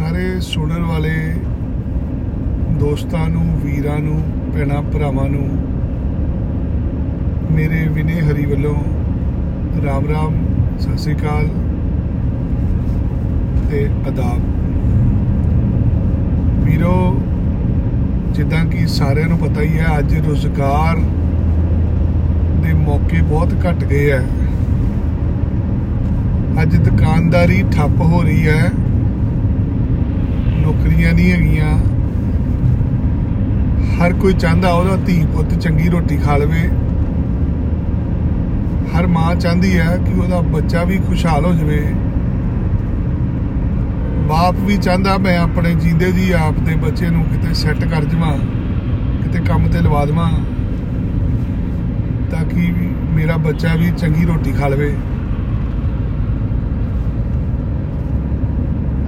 ਸਾਰੇ ਸੁਣਨ ਵਾਲੇ ਦੋਸਤਾਂ ਨੂੰ, ਵੀਰਾਂ ਨੂੰ, ਭੈਣਾਂ, ਭਰਾਵਾਂ ਨੂੰ, ਮੇਰੇ ਵਿਨੇ ਹਰੀ ਵੱਲੋਂ ਰਾਮ ਰਾਮ, ਸਤਿ ਸ੍ਰੀ ਅਕਾਲ ਤੇ ਆਦਾਬ। ਵੀਰੋ, ਜਿੱਦਾਂ ਕਿ ਸਾਰਿਆਂ ਨੂੰ ਪਤਾ ਹੀ ਹੈ, ਅੱਜ ਰੋਜ਼ਗਾਰ ਦੇ ਮੌਕੇ ਬਹੁਤ ਘਟ ਗਏ ਹੈ। ਅੱਜ ਦੁਕਾਨਦਾਰੀ ਠੱਪ ਹੋ ਰਹੀ ਹੈ। ਨੌਕਰੀਆਂ ਨਹੀਂ ਹੈਗੀਆਂ। ਹਰ ਕੋਈ ਚਾਹੁੰਦਾ ਉਹਦਾ ਧੀ ਪੁੱਤ ਚੰਗੀ ਰੋਟੀ ਖਾ ਲਵੇ। ਹਰ ਮਾਂ ਚਾਹੁੰਦੀ ਹੈ ਕਿ ਉਹਦਾ ਬੱਚਾ ਵੀ ਖੁਸ਼ਹਾਲ ਹੋ ਜਾਵੇ। ਬਾਪ ਵੀ ਚਾਹੁੰਦਾ ਮੈਂ ਆਪਣੇ ਜਿੰਦੇ ਜੀ ਆਪ ਦੇ ਬੱਚੇ ਨੂੰ ਕਿਤੇ ਸੈੱਟ ਕਰ ਜਵਾਂ, ਕਿਤੇ ਕੰਮ ਤੇ ਲਵਾ ਦੇਵਾਂ, ਤਾਂ ਕਿ ਮੇਰਾ ਬੱਚਾ ਵੀ ਚੰਗੀ ਰੋਟੀ ਖਾ ਲਵੇ।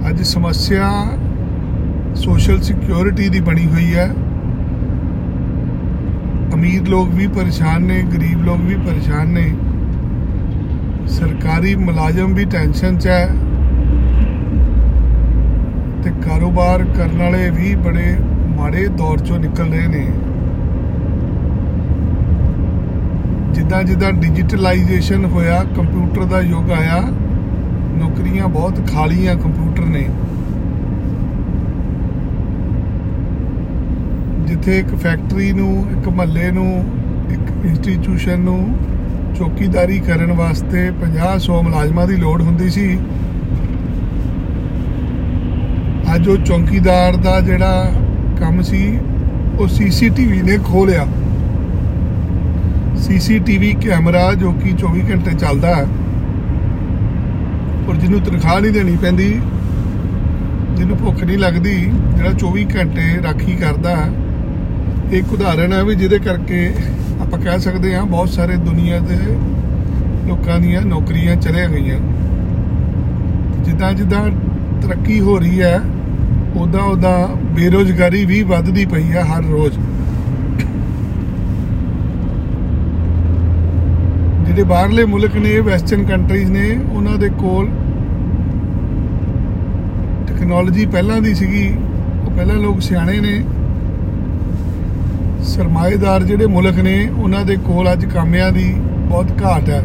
ਅੱਜ ਸਮੱਸਿਆ ਸੋਸ਼ਲ ਸਿਕਿਉਰਿਟੀ ਦੀ ਬਣੀ ਹੋਈ ਹੈ। ਅਮੀਰ ਲੋਕ ਵੀ ਪਰੇਸ਼ਾਨ ਨੇ, ਗਰੀਬ ਲੋਕ ਵੀ ਪਰੇਸ਼ਾਨ ਨੇ। ਸਰਕਾਰੀ ਮੁਲਾਜ਼ਮ ਵੀ ਟੈਨਸ਼ਨ 'ਚ ਹੈ। ਤੇ ਕਾਰੋਬਾਰ ਕਰਨ ਵਾਲੇ ਵੀ ਬੜੇ ਮਾੜੇ ਦੌਰ 'ਚੋਂ ਨਿਕਲ ਰਹੇ ਨੇ। ਜਿੱਦਾਂ ਜਿੱਦਾਂ ਡਿਜੀਟਲਾਈਜੇਸ਼ਨ ਹੋਇਆ, ਕੰਪਿਊਟਰ ਦਾ ਯੁੱਗ ਆਇਆ, ਨੌਕਰੀਆਂ ਬਹੁਤ ਖਾਲੀਆਂ ਕੰਪਿਊਟਰ ਨੇ। ਜਿੱਥੇ ਇੱਕ ਫੈਕਟਰੀ ਨੂੰ, ਇੱਕ ਮਹੱਲੇ ਨੂੰ, ਇੱਕ ਇੰਸਟੀਚਿਊਸ਼ਨ ਨੂੰ ਚੌਕੀਦਾਰੀ ਕਰਨ ਵਾਸਤੇ 50-100 ਮੁਲਾਜ਼ਮਾਂ ਦੀ ਲੋੜ ਹੁੰਦੀ ਸੀ। ਅੱਜ ਉਹ ਚੌਕੀਦਾਰ ਦਾ ਜਿਹੜਾ ਕੰਮ ਸੀ, ਉਹ ਸੀਸੀਟੀਵੀ ਨੇ ਖੋਲਿਆ ਸੀਸੀਟੀਵੀ ਕੈਮਰਾ ਜੋ ਕਿ 24 ਘੰਟੇ ਚੱਲਦਾ ਹੈ, ਔਰ ਜਿਹਨੂੰ ਤਨਖਾਹ ਨਹੀਂ ਦੇਣੀ ਪੈਂਦੀ, ਜਿਹਨੂੰ ਭੁੱਖ ਨਹੀਂ ਲੱਗਦੀ, ਜਿਹੜਾ 24 ਘੰਟੇ ਰਾਖੀ ਕਰਦਾ ਇੱਕ ਉਦਾਹਰਣ ਹੈ ਵੀ ਜਿਹਦੇ ਕਰਕੇ ਆਪਾਂ ਕਹਿ ਸਕਦੇ ਹਾਂ ਬਹੁਤ ਸਾਰੇ ਦੁਨੀਆ ਦੇ ਲੋਕਾਂ ਦੀਆਂ ਨੌਕਰੀਆਂ ਚਲੇ ਗਈਆਂ। ਜਿੱਦਾਂ ਜਿੱਦਾਂ ਤਰੱਕੀ ਹੋ ਰਹੀ ਹੈ ਉਦਾਂ ਉਦਾਂ ਬੇਰੋਜ਼ਗਾਰੀ ਵੀ ਵੱਧਦੀ ਪਈ ਹੈ ਹਰ ਰੋਜ਼। ਜਿਹੜੇ ਬਾਹਰਲੇ ਮੁਲਕ ਨੇ, ਵੈਸਟਰਨ ਕੰਟਰੀਜ਼ ਨੇ, ਉਹਨਾਂ ਦੇ ਕੋਲ ਟੈਕਨੋਲੋਜੀ ਪਹਿਲਾਂ ਦੀ ਸੀਗੀ, ਉਹ ਪਹਿਲਾਂ ਲੋਕ ਸਿਆਣੇ ਨੇ। ਸਰਮਾਏਦਾਰ ਜਿਹੜੇ ਮੁਲਕ ਨੇ, ਉਹਨਾਂ ਦੇ ਕੋਲ ਅੱਜ ਕਾਮਿਆਂ ਦੀ ਬਹੁਤ ਘਾਟ ਹੈ।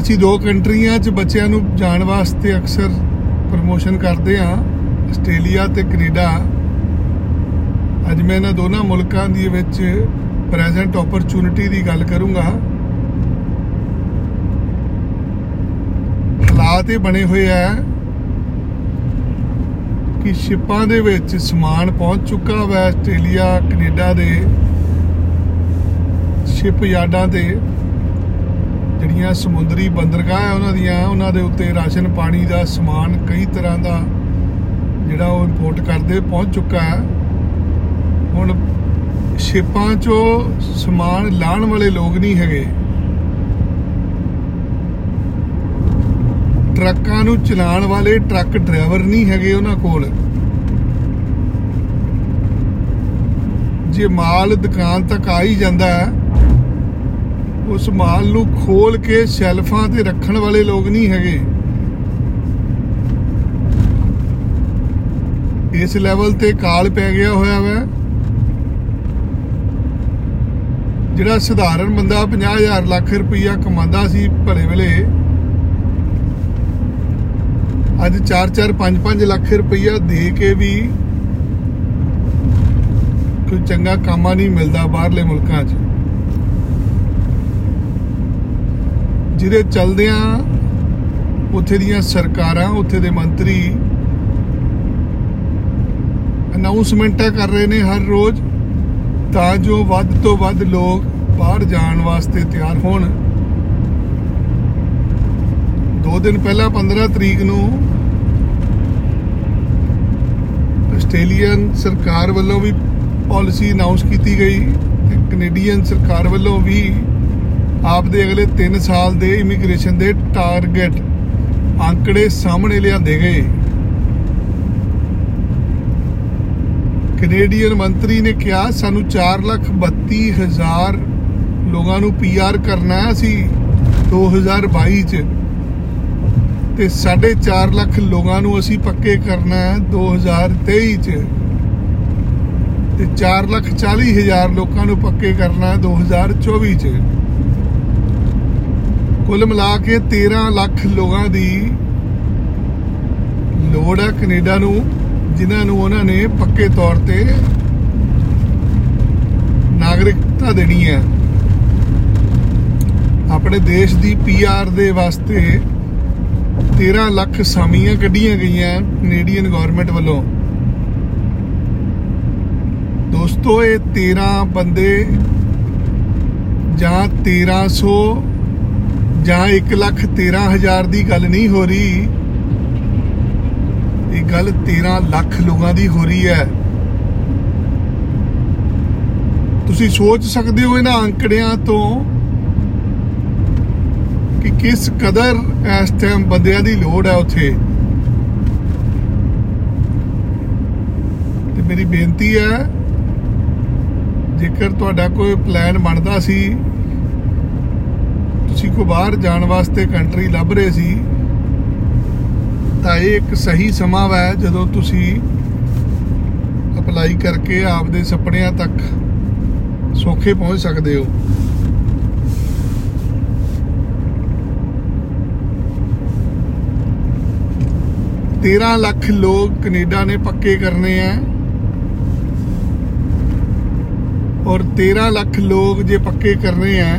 ਅਸੀਂ ਦੋ ਕੰਟਰੀਆਂ 'ਚ ਬੱਚਿਆਂ ਨੂੰ ਜਾਣ ਵਾਸਤੇ ਅਕਸਰ ਪ੍ਰਮੋਸ਼ਨ ਕਰਦੇ ਹਾਂ, ਆਸਟ੍ਰੇਲੀਆ ਤੇ ਕੈਨੇਡਾ। ਅੱਜ ਮੈਂ ਇਹਨਾਂ ਦੋਨਾਂ ਮੁਲਕਾਂ ਦੀ ਵਿੱਚ ਪ੍ਰੈਜ਼ੈਂਟ ਓਪਰਚੁਨਿਟੀ ਦੀ ਗੱਲ ਕਰੂੰਗਾ। ਹਾਲਾਤ ਇਹ ਬਣੇ ਹੋਏ ਆ ਕਿ ਸ਼ਿਪਾਂ ਦੇ ਵਿੱਚ ਸਮਾਨ ਪਹੁੰਚ ਚੁੱਕਾ ਹੈ ਆਸਟ੍ਰੇਲੀਆ, ਕੈਨੇਡਾ ਦੇ ਸ਼ਿਪ ਯਾਰਡਾਂ ਤੇ। ਜਿਹੜੀਆਂ ਸਮੁੰਦਰੀ ਬੰਦਰਗਾਹ ਹੈ ਉਹਨਾਂ ਦੀਆਂ, ਉਹਨਾਂ ਦੇ ਉੱਤੇ ਰਾਸ਼ਨ ਪਾਣੀ ਦਾ ਸਮਾਨ ਕਈ ਤਰ੍ਹਾਂ ਦਾ ਜਿਹੜਾ ਉਹ ਇੰਪੋਰਟ ਕਰਦੇ ਪਹੁੰਚ ਚੁੱਕਾ ਹੈ। ਹੁਣ ਸ਼ਿਪਾਂ 'ਚੋਂ ਸਮਾਨ ਲਾਣ ਵਾਲੇ ਲੋਕ ਨਹੀਂ ਹੈਗੇ। ਟਰੱਕਾਂ ਨੂੰ ਚਲਾਉਣ ਵਾਲੇ ਟਰੱਕ ਡਰਾਈਵਰ ਨਹੀਂ ਹੈਗੇ ਉਹਨਾਂ ਕੋਲ। ਜੇ ਮਾਲ ਦੁਕਾਨ ਤੱਕ ਆ ਹੀ ਜਾਂਦਾ ਹੈ, ਉਸ ਮਾਲ ਨੂੰ ਖੋਲ ਕੇ ਸ਼ੈਲਫਾਂ ਤੇ ਰੱਖਣ ਵਾਲੇ ਲੋਕ ਨਹੀਂ ਹੈਗੇ। ਇਸ ਲੈਵਲ ਤੇ ਕਾਲ ਪੈ ਗਿਆ ਹੋਇਆ ਵਾ। ਜਿਹੜਾ ਸਧਾਰਨ ਬੰਦਾ 50000 ਲੱਖ ਰੁਪਈਆ ਕਮਾਉਂਦਾ ਸੀ ਭਲੇ ਵੇਲੇ ਅੱਜ 4-4 5-5 ਲੱਖ ਰੁਪਈਆ ਦੇ ਕੇ ਵੀ ਕੋਈ ਚੰਗਾ ਕਾਮਾ ਨਹੀਂ ਮਿਲਦਾ ਬਾਹਰਲੇ ਮੁਲਕਾਂ 'ਚ। ਜਿਹਦੇ ਚਲਦਿਆਂ ਉੱਥੇ ਦੀਆਂ ਸਰਕਾਰਾਂ, ਉੱਥੇ ਦੇ ਮੰਤਰੀ ਅਨਾਉਂਸਮੈਂਟਾਂ ਕਰ ਰਹੇ ਨੇ ਹਰ ਰੋਜ਼, ਤਾਂ ਜੋ ਵੱਧ ਤੋਂ ਵੱਧ ਲੋਕ ਬਾਹਰ ਜਾਣ ਵਾਸਤੇ ਤਿਆਰ ਹੋਣ। ਦੋ ਦਿਨ ਪਹਿਲਾਂ 15 ਤਰੀਕ ਨੂੰ ਆਸਟ੍ਰੇਲੀਅਨ ਸਰਕਾਰ ਵੱਲੋਂ ਵੀ ਪਾਲਿਸੀ ਅਨਾਉਂਸ ਕੀਤੀ ਗਈ ਤੇ ਕੈਨੇਡੀਅਨ ਸਰਕਾਰ ਵੱਲੋਂ ਵੀ ਆਪ ਦੇ ਅਗਲੇ 3 ਸਾਲ ਦੇ ਇਮੀਗ੍ਰੇਸ਼ਨ ਦੇ ਟਾਰਗੇਟ ਅੰਕੜੇ ਸਾਹਮਣੇ ਲਿਆਂਦੇ ਗਏ। ਕੈਨੇਡੀਅਨ ਮੰਤਰੀ ਨੇ ਕਿਹਾ, ਸਾਨੂੰ 4 ਲੱਖ 32 ਹਜ਼ਾਰ ਲੋਕਾਂ ਨੂੰ ਪੀਆਰ ਕਰਨਾ ਸੀ 2022 ਚ ਤੇ 4.5 ਲੱਖ ਲੋਕਾਂ ਨੂੰ ਅਸੀਂ ਪੱਕੇ ਕਰਨਾ ਹੈ 2023 ਚ। ਤੇ 4 ਲੱਖ 40 ਹਜ਼ਾਰ ਲੋਕਾਂ ਨੂੰ ਪੱਕੇ ਕਰਨਾ ਹੈ 2024 ਚ। ਕੁੱਲ ਮਿਲਾ ਕੇ 13 ਲੱਖ ਲੋਕਾਂ ਦੀ ਲੋੜ ਹੈ ਕੈਨੇਡਾ ਨੂੰ, ਜਿਨ੍ਹਾਂ ਨੂੰ ਉਹਨਾਂ ਨੇ ਪੱਕੇ ਤੌਰ ਤੇ ਨਾਗਰਿਕਤਾ ਦੇਣੀ ਹੈ। ਆਪਣੇ ਦੇਸ਼ ਦੀ ਪੀਆਰ ਦੇ ਵਾਸਤੇ 13 ਲੱਖ ਸਾਮੀਆਂ ਕੱਢੀਆਂ ਗਈਆਂ ਕੈਨੇਡੀਅਨ ਗਵਰਨਮੈਂਟ ਵੱਲੋਂ। ਦੋਸਤੋ, ਇਹ 13 ਬੰਦੇ ਜਾਂ 1300 ਜਾਂ 1 ਲੱਖ 13 ਹਜ਼ਾਰ ਦੀ ਗੱਲ ਨਹੀਂ ਹੋ ਰਹੀ। ਇਹ ਗੱਲ 13 ਲੱਖ ਲੋਕਾਂ ਦੀ ਹੋ ਰਹੀ ਹੈ। ਤੁਸੀਂ ਸੋਚ ਸਕਦੇ ਹੋ ਇਹਨਾਂ ਅੰਕੜਿਆਂ ਤੋਂ ਕਿ ਕਿਸ ਕਦਰ ਇਸ ਟਾਈਮ ਬੰਦਿਆਂ ਦੀ ਲੋੜ ਹੈ ਉੱਥੇ? ਤੇ ਮੇਰੀ ਬੇਨਤੀ ਹੈ, ਜੇਕਰ ਤੁਹਾਡਾ ਕੋਈ ਪਲਾਨ ਬਣਦਾ ਸੀ, ਤੁਸੀਂ ਕੋ ਬਾਹਰ ਜਾਣ ਵਾਸਤੇ ਕੰਟਰੀ ਲੱਭ ਰਹੇ ਸੀ, ਤਾਂ ਇਹ ਇੱਕ ਸਹੀ ਸਮਾਂ ਹੈ ਜਦੋਂ ਤੁਸੀਂ ਅਪਲਾਈ ਕਰਕੇ ਆਪਦੇ ਸੁਪਨਿਆਂ ਤੱਕ ਸੌਖੇ ਪਹੁੰਚ ਸਕਦੇ ਹੋ। ਤੇਰਾਂ ਲੱਖ ਲੋਕ ਕੈਨੇਡਾ ਨੇ ਪੱਕੇ ਕਰਨੇ ਆ। ਔਰ 13 ਲੱਖ ਲੋਕ ਜੇ ਪੱਕੇ ਕਰਨੇ ਆ,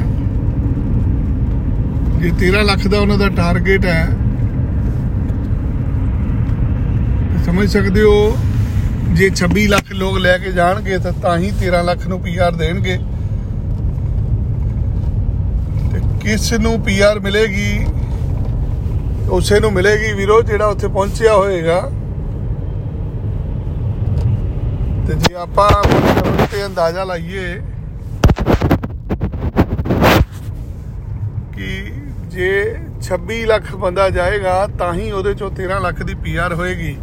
ਜੇ 13 ਲੱਖ ਦਾ ਉਹਨਾਂ ਦਾ ਟਾਰਗੇਟ ਹੈ, ਤੇ ਸਮਝ ਸਕਦੇ ਹੋ, ਜੇ 26 ਲੱਖ ਲੋਕ ਲੈ ਕੇ ਜਾਣਗੇ ਤਾਂ ਤਾਂ ਹੀ 13 ਲੱਖ ਨੂੰ ਪੀਆਰ ਦੇਣਗੇ। ਤੇ ਕਿਸ ਨੂੰ ਪੀਆਰ ਮਿਲੇਗੀ? ਉਸੇ ਨੂੰ ਮਿਲੇਗੀ ਵੀਰੋ, ਜਿਹੜਾ ਉੱਥੇ ਪਹੁੰਚਿਆ ਹੋਏਗਾ। ਤੇ ਜੇ ਆਪਾਂ ਤੇ ਅੰਦਾਜ਼ਾ ਲਾਈਏ ਕਿ ਜੇ 26 ਲੱਖ ਬੰਦਾ ਜਾਏਗਾ, ਤਾਂ ਹੀ ਉਹਦੇ ਚੋਂ 13 ਲੱਖ ਦੀ ਪੀਆਰ ਹੋਏਗੀ।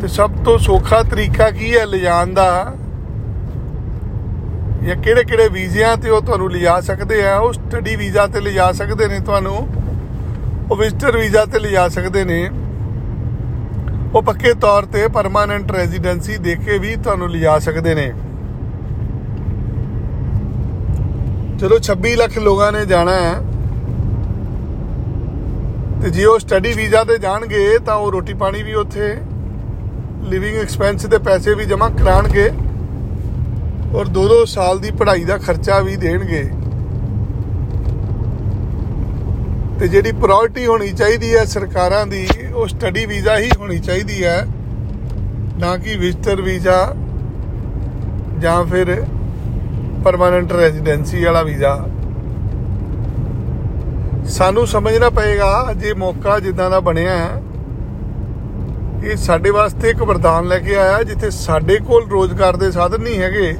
ਤੇ ਸਭ ਤੋਂ ਸੌਖਾ ਤਰੀਕਾ ਕੀ ਹੈ ਲਿਜਾਣ ਦਾ? ਜਾਂ ਕਿਹੜੇ ਕਿਹੜੇ ਵੀਜ਼ਿਆਂ ਤੇ ਉਹ ਤੁਹਾਨੂੰ ਲਿਜਾ ਸਕਦੇ ਆ, ਉਹ ਸਟੱਡੀ ਵੀਜ਼ਾ ਤੇ ਲਿਜਾ ਸਕਦੇ ਨੇ ਤੁਹਾਨੂੰ, ਉਹ ਵਿਜ਼ਟਰ ਵੀਜ਼ਾ ਤੇ ਲਿਜਾ ਸਕਦੇ ਨੇ। ਉਹ ਪੱਕੇ ਤੌਰ ਤੇ ਪਰਮਾਨੈਂਟ ਰੈਜ਼ੀਡੈਂਸੀ ਦੇ ਕੇ ਵੀ ਤੁਹਾਨੂੰ ਲਿਜਾ ਸਕਦੇ ਨੇ। ਚਲੋ 26 ਲੱਖ ਲੋਕਾਂ ਨੇ ਜਾਣਾ ਹੈ। ਤੇ ਜੇ ਉਹ ਸਟੱਡੀ ਵੀਜ਼ਾ ਤੇ ਜਾਣਗੇ, ਤਾਂ ਉਹ ਰੋਟੀ ਪਾਣੀ ਵੀ ਉੱਥੇ ਲਿਵਿੰਗ ਐਕਸਪੈਂਸ ਦੇ ਪੈਸੇ ਵੀ ਜਮ੍ਹਾਂ ਕਰਾਣਗੇ। ਔਰ 2-2 ਸਾਲ ਦੀ ਪੜ੍ਹਾਈ ਦਾ ਖਰਚਾ ਵੀ ਦੇਣਗੇ। ਤੇ ਜਿਹੜੀ ਪ੍ਰਾਇੋਰਟੀ ਹੋਣੀ ਚਾਹੀਦੀ ਹੈ ਸਰਕਾਰਾਂ ਦੀ, ਉਹ ਸਟੱਡੀ ਵੀਜ਼ਾ ਹੀ ਹੋਣੀ ਚਾਹੀਦੀ ਹੈ। ਨਾ ਕਿ ਵਿਜ਼ਟਰ ਵੀਜ਼ਾ ਜਾਂ ਫਿਰ ਪਰਮਾਨੈਂਟ ਰੈਜ਼ੀਡੈਂਸੀ ਵਾਲਾ ਵੀਜ਼ਾ ਸਾਨੂੰ ਸਮਝਣਾ ਪਏਗਾ ਜੇ ਮੌਕਾ ਜਿੱਦਾਂ ਦਾ ਬਣਿਆ ਹੈ। ਇਹ ਸਾਡੇ ਵਾਸਤੇ ਇੱਕ ਵਰਦਾਨ ਲੈ ਕੇ ਆਇਆ, ਜਿੱਥੇ ਸਾਡੇ ਕੋਲ ਰੋਜ਼ਗਾਰ ਦੇ ਸਾਧਨ ਨਹੀਂ ਹੈਗੇ।